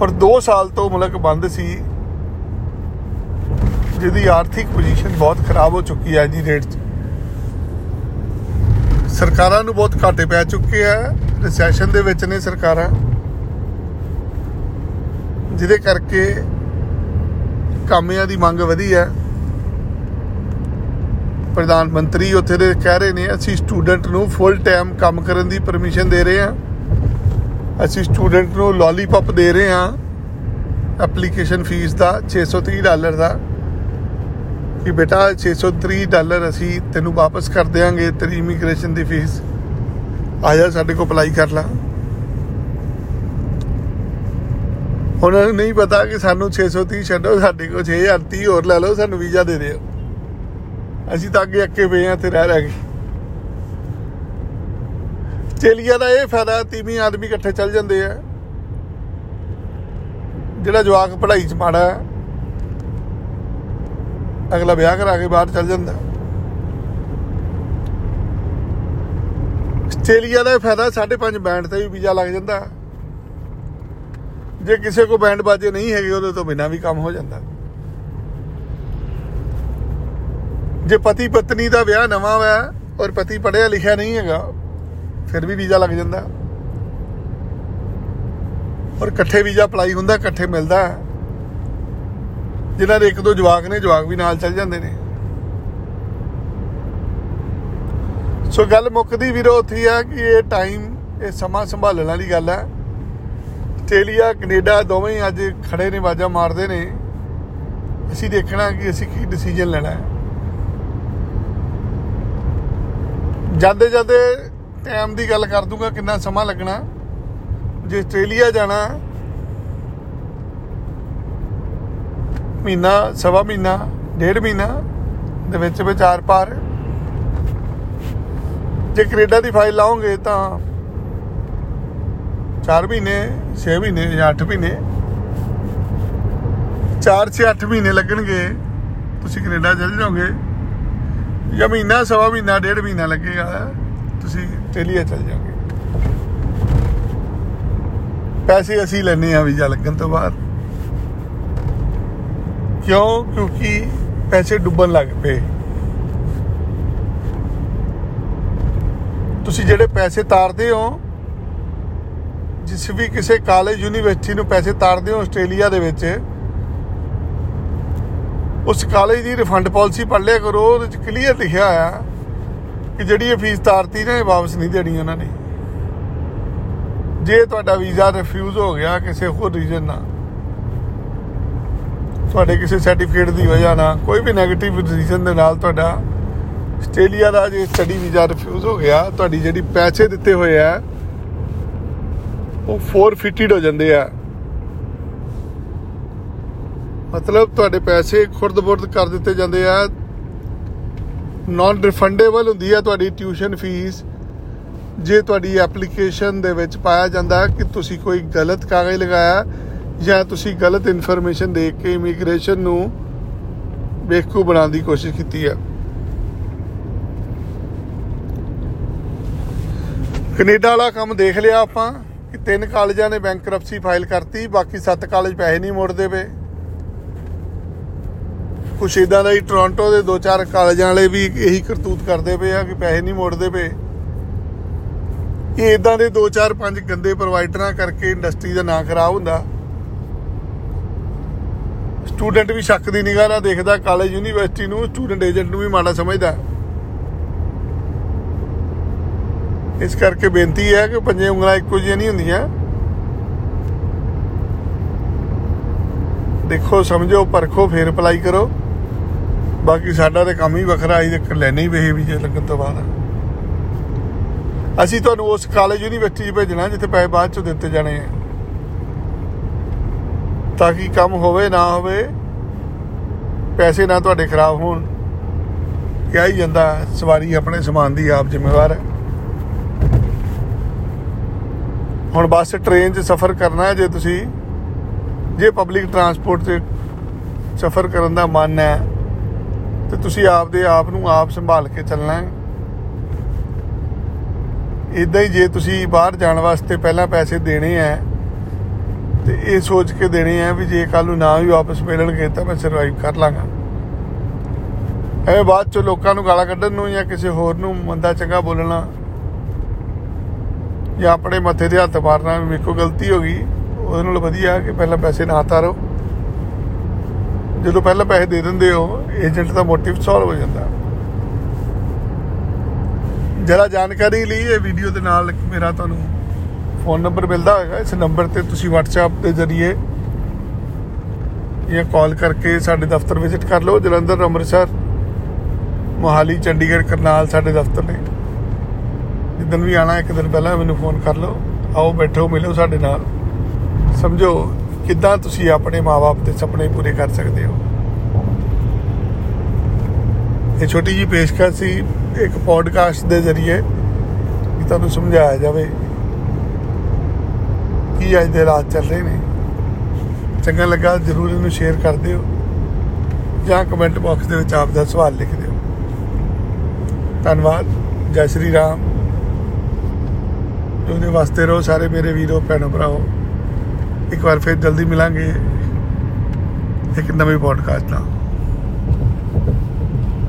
ਔਰ 2 ਸਾਲ ਤੋਂ ਮੁਲਕ ਬੰਦ ਸੀ। ਜਿਹਦੀ ਆਰਥਿਕ ਪੋਜੀਸ਼ਨ ਬਹੁਤ ਖਰਾਬ ਹੋ ਚੁੱਕੀ ਹੈ ਜੀ ਰੇਟ 'ਚ। ਸਰਕਾਰਾਂ ਨੂੰ ਬਹੁਤ ਘਾਟੇ ਪੈ ਚੁੱਕੇ ਆ ਰਿਸੈਸ਼ਨ ਦੇ ਵਿੱਚ ਨੇ ਸਰਕਾਰਾਂ। ਜਿਹਦੇ ਕਰਕੇ ਕਾਮਿਆਂ ਦੀ ਮੰਗ ਵਧੀ ਹੈ। ਪ੍ਰਧਾਨ ਮੰਤਰੀ ਉੱਥੇ ਦੇ ਕਹਿ ਰਹੇ ਨੇ, ਅਸੀਂ ਸਟੂਡੈਂਟ ਨੂੰ ਫੁੱਲ ਟਾਈਮ ਕੰਮ ਕਰਨ ਦੀ ਪਰਮਿਸ਼ਨ ਦੇ ਰਹੇ ਹਾਂ। ਅਸੀਂ ਸਟੂਡੈਂਟ ਨੂੰ ਲੋਲੀਪੌਪ ਦੇ ਰਹੇ ਹਾਂ। ਐਪਲੀਕੇਸ਼ਨ ਫੀਸ ਦਾ 630 ਡਾਲਰ ਦਾ। ਕਿ ਬੇਟਾ 630 ਡਾਲਰ ਅਸੀਂ ਤੈਨੂੰ ਵਾਪਸ ਕਰ ਦੇਵਾਂਗੇ ਤੇਰੀ ਇਮੀਗ੍ਰੇਸ਼ਨ ਦੀ ਫੀਸ ਆ ਜਾ ਸਾਡੇ ਕੋਲ ਅਪਲਾਈ ਕਰ ਲੈ। ਉਹਨਾਂ ਨੂੰ ਨਹੀਂ ਪਤਾ ਕਿ ਸਾਨੂੰ 630 ਛੱਡੋ, ਸਾਡੇ ਕੋਲ 6030 ਹੋਰ ਲੈ ਲਓ, ਸਾਨੂੰ ਵੀਜ਼ਾ ਦੇ ਦਿਓ। ਅਸੀਂ ਤਾਂ ਅੱਗੇ ਅੱਕੇ ਪਏ ਆ ਤੇ ਰਹਿ ਰਹਿ ਗਏ ਚੇਲੀਆ ਦਾ ਇਹ ਫਾਇਦਾ, ਤੀਵੀਂ ਆਦਮੀ ਇਕੱਠੇ ਚੱਲ ਜਾਂਦੇ ਆ। ਜਿਹੜਾ ਜਵਾਕ ਪੜ੍ਹਾਈ 'ਚ ਮਾੜਾ ਹੈ, ਅਗਲਾ ਵਿਆਹ ਕਰਾ ਕੇ ਬਾਹਰ ਚੱਲ ਜਾਂਦਾ। ਆਸਟ੍ਰੇਲੀਆ ਦਾ ਫਾਇਦਾ 5.5 ਬੈਂਡ ਤੇ ਵੀ ਵੀਜ਼ਾ ਲੱਗ ਜਾਂਦਾ। ਜੇ ਕਿਸੇ ਕੋ ਬੈਂਡ ਬਾਜੇ ਨਹੀਂ ਹੈਗੇ, ਉਹਦੇ ਤੋਂ ਬਿਨਾ ਵੀ ਕੰਮ ਹੋ ਜਾਂਦਾ। ਜੇ ਪਤੀ ਪਤਨੀ ਦਾ ਵਿਆਹ ਨਵਾਂ ਹੋਇਆ ਔਰ ਪਤੀ ਪੜਿਆ ਲਿਖਿਆ ਨਹੀਂ ਹੈਗਾ, ਫਿਰ ਵੀ ਵੀਜ਼ਾ ਲੱਗ ਜਾਂਦਾ। ਔਰ ਇਕੱਠੇ ਵੀਜ਼ਾ ਅਪਲਾਈ ਹੁੰਦਾ, ਇਕੱਠੇ ਮਿਲਦਾ। ਜਿਨ੍ਹਾਂ ਦੇ ਇੱਕ ਦੋ ਜਵਾਕ ਨੇ, ਜਵਾਕ ਵੀ ਨਾਲ ਚੱਲ ਜਾਂਦੇ ਨੇ। ਸੋ ਗੱਲ ਮੁੱਕਦੀ ਵੀਰੋ ਉੱਥੇ ਆ ਕਿ ਇਹ ਟਾਈਮ ਇਹ ਸਮਾਂ ਸੰਭਾਲਣ ਵਾਲੀ ਗੱਲ ਹੈ ਆਸਟ੍ਰੇਲੀਆ, ਕੈਨੇਡਾ ਦੋਵੇਂ ਹੀ ਅੱਜ ਖੜੇ ਨੇ ਬਾਜਾ ਮਾਰਦੇ ਨੇ। ਅਸੀਂ ਦੇਖਣਾ ਕਿ ਅਸੀਂ ਕੀ ਡਿਸੀਜਨ ਲੈਣਾ ਹੈ। ਜਾਂਦੇ ਜਾਂਦੇ ਟਾਈਮ ਦੀ ਗੱਲ ਕਰ ਦੂੰਗਾ, ਕਿੰਨਾ ਸਮਾਂ ਲੱਗਣਾ। ਜੇ ਆਸਟ੍ਰੇਲੀਆ ਜਾਣਾ, ਮਹੀਨਾ, ਸਵਾ ਮਹੀਨਾ, ਡੇਢ ਮਹੀਨਾ, ਦੇ ਵਿੱਚ ਵਿਚਾਰ ਪਾਰ ਜੇ ਕੈਨੇਡਾ ਦੀ ਫਾਈਲ ਲਾਓਗੇ ਤਾਂ 4 ਮਹੀਨੇ 6 ਮਹੀਨੇ ਜਾਂ 8 ਮਹੀਨੇ। 4 6 8 ਮਹੀਨੇ ਲੱਗਣਗੇ। ਤੁਸੀਂ ਕੈਨੇਡਾ ਚਲ ਜਾਓਗੇ। ਜਾਂ ਮਹੀਨਾ, ਸਵਾ ਮਹੀਨਾ, ਡੇਢ ਮਹੀਨਾ ਲੱਗੇਗਾ। ਤੁਸੀਂ ਆਸਟ੍ਰੇਲੀਆ ਚਲ ਜਾਓਗੇ। ਪੈਸੇ ਅਸੀਂ ਲੈਣੇ ਆ ਵੀਜ਼ਾ ਲੱਗਣ ਤੋਂ ਬਾਅਦ। ਕਿਉਂ? ਕਿਉਂਕਿ ਪੈਸੇ ਡੁੱਬਣ ਲੱਗ ਪਏ। ਤੁਸੀਂ ਜਿਹੜੇ ਪੈਸੇ ਤਾਰਦੇ ਹੋ ਜਿਸ ਵੀ ਕਿਸੇ ਕਾਲਜ ਯੂਨੀਵਰਸਿਟੀ ਨੂੰ ਪੈਸੇ ਤਾਰਦੇ ਹੋ ਆਸਟ੍ਰੇਲੀਆ ਦੇ ਵਿੱਚ, ਉਸ ਕਾਲਜ ਦੀ ਰਿਫੰਡ ਪਾਲਿਸੀ ਪੜ੍ਹ ਲਿਆ ਕਰੋ, ਉਹਦੇ ਵਿੱਚ ਕਲੀਅਰ ਲਿਖਿਆ ਹੋਇਆ ਕਿ ਜਿਹੜੀ ਇਹ ਫੀਸ ਤਾਰਤੀ ਨਾ, ਇਹ ਵਾਪਸ ਨਹੀਂ ਦੇਣੀ ਉਹਨਾਂ ਨੇ। ਜੇ ਤੁਹਾਡਾ ਵੀਜ਼ਾ ਰਿਫਿਊਜ਼ ਹੋ ਗਿਆ ਕਿਸੇ ਹੋਰ ਰੀਜ਼ਨ ਨਾਲ, ਤੁਹਾਡੇ ਕਿਸੇ ਸਰਟੀਫਿਕੇਟ ਦੀ ਵਜ੍ਹਾ ਨਾਲ, ਕੋਈ ਵੀ 네ਗੇਟਿਵ ਰੀਜ਼ਨ ਦੇ ਨਾਲ ਤੁਹਾਡਾ ਆਸਟ੍ਰੇਲੀਆ ਦਾ ਜੇ ਸਟੱਡੀ ਵੀਜ਼ਾ ਰਿਫਿਊਜ਼ ਹੋ ਗਿਆ, ਤੁਹਾਡੀ ਜਿਹੜੀ ਪੈਸੇ ਦਿੱਤੇ ਹੋਏ ਆ ਉਹ ਫੋਰਫਿਟਡ ਹੋ ਜਾਂਦੇ ਆ। ਮਤਲਬ ਤੁਹਾਡੇ ਪੈਸੇ ਖੁਰਦ-ਬੁਰਦ ਕਰ ਦਿੱਤੇ ਜਾਂਦੇ ਆ। ਨਾਨ ਰਿਫੰਡੇਬਲ ਹੁੰਦੀ ਹੈ ਤੁਹਾਡੀ ਟਿਊਸ਼ਨ ਫੀਸ ਜੇ ਤੁਹਾਡੀ ਐਪਲੀਕੇਸ਼ਨ ਦੇ ਵਿੱਚ ਪਾਇਆ ਜਾਂਦਾ ਕਿ ਤੁਸੀਂ ਕੋਈ ਗਲਤ ਕਾਗਜ਼ ਲਗਾਇਆ ਜਾਂ ਤੁਸੀਂ ਗਲਤ ਇਨਫੋਰਮੇਸ਼ਨ ਦੇ ਕੇ ਇਮੀਗ੍ਰੇਸ਼ਨ ਨੂੰ ਬੇਵਕੂਫ ਬਣਾਉਣ ਦੀ ਕੋਸ਼ਿਸ਼ ਕੀਤੀ ਹੈ ਕੈਨੇਡਾ ਵਾਲਾ ਕੰਮ ਦੇਖ ਲਿਆ ਆਪਾਂ। ਕਿ ਤਿੰਨ ਕਾਲਜਾਂ ਨੇ ਬੈਂਕਰਪਸੀ ਫਾਈਲ ਕਰਤੀ, ਬਾਕੀ ਸੱਤ ਕਾਲਜ ਪੈਸੇ ਨਹੀਂ ਮੋੜਦੇ ਪਏ। ਕੁਛ ਇਦਾਂ ਦਾ ਹੀ ਟੋਰਾਂਟੋ ਦੇ ਦੋ ਚਾਰ ਕਾਲਜਾਂ ਵਾਲੇ ਵੀ ਇਹੀ ਕਰਤੂਤ ਕਰਦੇ ਪਏ ਆ ਕਿ ਪੈਸੇ ਨਹੀਂ ਮੋੜਦੇ ਪਏ। ਇਹ ਇਦਾਂ ਦੇ ਦੋ ਚਾਰ ਪੰਜ ਗੰਦੇ ਪ੍ਰੋਵਾਈਡਰਾਂ ਕਰਕੇ ਇੰਡਸਟਰੀ ਦਾ ਨਾਂ ਖਰਾਬ ਹੁੰਦਾ। ਸਟੂਡੈਂਟ ਵੀ ਸ਼ੱਕ ਦੀ ਨਿਗਾਹ ਨਾਲ ਦੇਖਦਾ ਕਾਲਜ ਯੂਨੀਵਰਸਿਟੀ ਨੂੰ ਸਟੂਡੈਂਟ ਏਜੰਟ ਨੂੰ ਵੀ ਮਾੜਾ ਸਮਝਦਾ। ਇਸ ਕਰਕੇ ਬੇਨਤੀ ਹੈ ਕਿ ਪੰਜੇ ਉਂਗਲਾਂ ਇੱਕੋ ਜਿਹੀਆਂ ਨਹੀਂ ਹੁੰਦੀਆਂ। ਦੇਖੋ, ਸਮਝੋ, ਪਰਖੋ, ਫੇਰ ਅਪਲਾਈ ਕਰੋ। ਬਾਕੀ ਸਾਡਾ ਤੇ ਕੰਮ ਹੀ ਵੱਖਰਾ ਆਈ ਤੇ ਲੈਣੇ ਹੀ ਵੇਹੇ ਵੀ ਜੇ ਲੱਗਣ ਤੋਂ ਬਾਅਦ। ਅਸੀਂ ਤੁਹਾਨੂੰ ਉਸ ਕਾਲਜ ਯੂਨੀਵਰਸਿਟੀ 'ਚ ਭੇਜਣਾ, ਜਿੱਥੇ ਪੈਸੇ ਬਾਅਦ 'ਚ ਦਿੱਤੇ ਜਾਣੇ ਆ। ਤਾਂ ਕਿ ਕੰਮ ਹੋਵੇ, ਨਾ ਹੋਵੇ, ਪੈਸੇ ਨਾ ਤੁਹਾਡੇ ਖਰਾਬ ਹੋਣ। ਕਿਹਾ ਹੀ ਜਾਂਦਾ, ਸਵਾਰੀ ਆਪਣੇ ਸਮਾਨ ਦੀ ਆਪ ਜ਼ਿੰਮੇਵਾਰ ਹੈ। ਹੁਣ ਬੱਸ ਟ੍ਰੇਨ 'ਚ ਸਫ਼ਰ ਕਰਨਾ ਹੈ ਜੇ ਤੁਸੀਂ। ਜੇ ਪਬਲਿਕ ਟਰਾਂਸਪੋਰਟ 'ਤੇ ਸਫ਼ਰ ਕਰਨ ਦਾ ਮਨ ਹੈ, ਤੇ ਤੁਸੀਂ ਆਪਦੇ ਆਪ ਨੂੰ ਆਪ ਸੰਭਾਲ ਕੇ ਚੱਲਣਾ ਹੈ। ਇਦਾਂ ਹੀ ਜੇ ਤੁਸੀਂ ਬਾਹਰ ਜਾਣ ਵਾਸਤੇ ਪਹਿਲਾਂ ਪੈਸੇ ਦੇਣੇ ਆ ਤੇ ਇਹ ਸੋਚ ਕੇ ਦੇਣੇ ਆ ਵੀ ਜੇ ਕੱਲ ਨੂੰ ਨਾ ਵੀ ਵਾਪਸ ਮਿਲਣਗੇ, ਤਾਂ ਮੈਂ ਸਰਵਾਈਵ ਕਰ ਲਾਂਗਾ। ਐਵੇਂ ਬਾਅਦ ਚ ਲੋਕਾਂ ਨੂੰ ਗਾਲਾਂ ਕੱਢਣ ਨੂੰ ਜਾਂ ਕਿਸੇ ਹੋਰ ਨੂੰ ਮੰਦਾ ਚੰਗਾ ਬੋਲਣਾ ਜਾਂ ਆਪਣੇ ਮੱਥੇ ਤੇ ਹੱਥ ਮਾਰਨਾ ਵੀ ਮੇਰੇ ਕੋਲ ਗਲਤੀ ਹੋ ਗਈ, ਉਹਦੇ ਨਾਲ ਵਧੀਆ ਕਿ ਪਹਿਲਾਂ ਪੈਸੇ ਨਾ ਤਾਰੋ। ਜਦੋਂ ਪਹਿਲਾਂ ਪੈਸੇ ਦੇ ਦਿੰਦੇ ਹੋ, ਏਜੰਟ ਦਾ ਮੋਟਿਵ ਸੋਲਵ ਹੋ ਜਾਂਦਾ। ਜਰਾ ਜਾਣਕਾਰੀ ਲਈ ਇਹ ਵੀਡੀਓ ਦੇ ਨਾਲ ਮੇਰਾ ਤੁਹਾਨੂੰ ਫੋਨ ਨੰਬਰ ਮਿਲਦਾ ਹੋਵੇਗਾ ਇਸ ਨੰਬਰ ਤੇ ਤੁਸੀਂ WhatsApp ਦੇ ਜ਼ਰੀਏ ਜਾਂ ਕਾਲ ਕਰਕੇ ਸਾਡੇ ਦਫ਼ਤਰ ਵਿਜ਼ਿਟ ਕਰ ਲਓ। ਜਲੰਧਰ, ਅੰਮ੍ਰਿਤਸਰ, ਮੋਹਾਲੀ, ਚੰਡੀਗੜ੍ਹ, ਕਰਨਾਲ ਸਾਡੇ ਦਫ਼ਤਰ ਨੇ। ਜਿੱਦਨ ਵੀ ਆਣਾ, ਇੱਕ ਦਿਨ ਪਹਿਲਾਂ ਮੈਨੂੰ ਫੋਨ ਕਰ ਲਓ। ਆਓ, ਬੈਠੋ, ਮਿਲੋ ਸਾਡੇ ਨਾਲ। ਸਮਝੋ ਕਿੱਦਾਂ ਤੁਸੀਂ ਆਪਣੇ ਮਾਪੇ ਦੇ ਸੁਪਨੇ ਪੂਰੇ ਕਰ ਸਕਦੇ ਹੋ। ਇਹ ਛੋਟੀ ਜੀ ਪੇਸ਼ਕਸ਼ ਸੀ, ਇੱਕ ਪੋਡਕਾਸਟ ਦੇ ਜ਼ਰੀਏ ਕਿ ਤੁਹਾਨੂੰ ਸਮਝਾਇਆ ਜਾਵੇ ਕੀ ਅੱਜ ਦੇ ਰਾਤ ਚੱਲ ਰਹੇ ਨੇ। ਚੰਗਾ ਲੱਗਾ, ਜਰੂਰ ਇਹਨੂੰ ਸ਼ੇਅਰ ਕਰ ਦਿਓ ਜਾਂ ਕਮੈਂਟ ਬਾਕਸ ਦੇ ਵਿੱਚ ਆਪ ਦਾ ਸਵਾਲ ਲਿਖ ਦਿਓ। ਧੰਨਵਾਦ, ਜੈ ਸ਼੍ਰੀ ਰਾਮ। ਉਹਦੇ ਵਾਸਤੇ ਰਹੋ, ਸਾਰੇ ਮੇਰੇ ਵੀਰੋ ਭੈਣੋ ਭਰਾਓ। ਇੱਕ ਵਾਰ ਫਿਰ ਜਲਦੀ ਮਿਲਾਂਗੇ ਇੱਕ ਨਵੀਂ ਪੋਡਕਾਸਟ ਨਾਲ।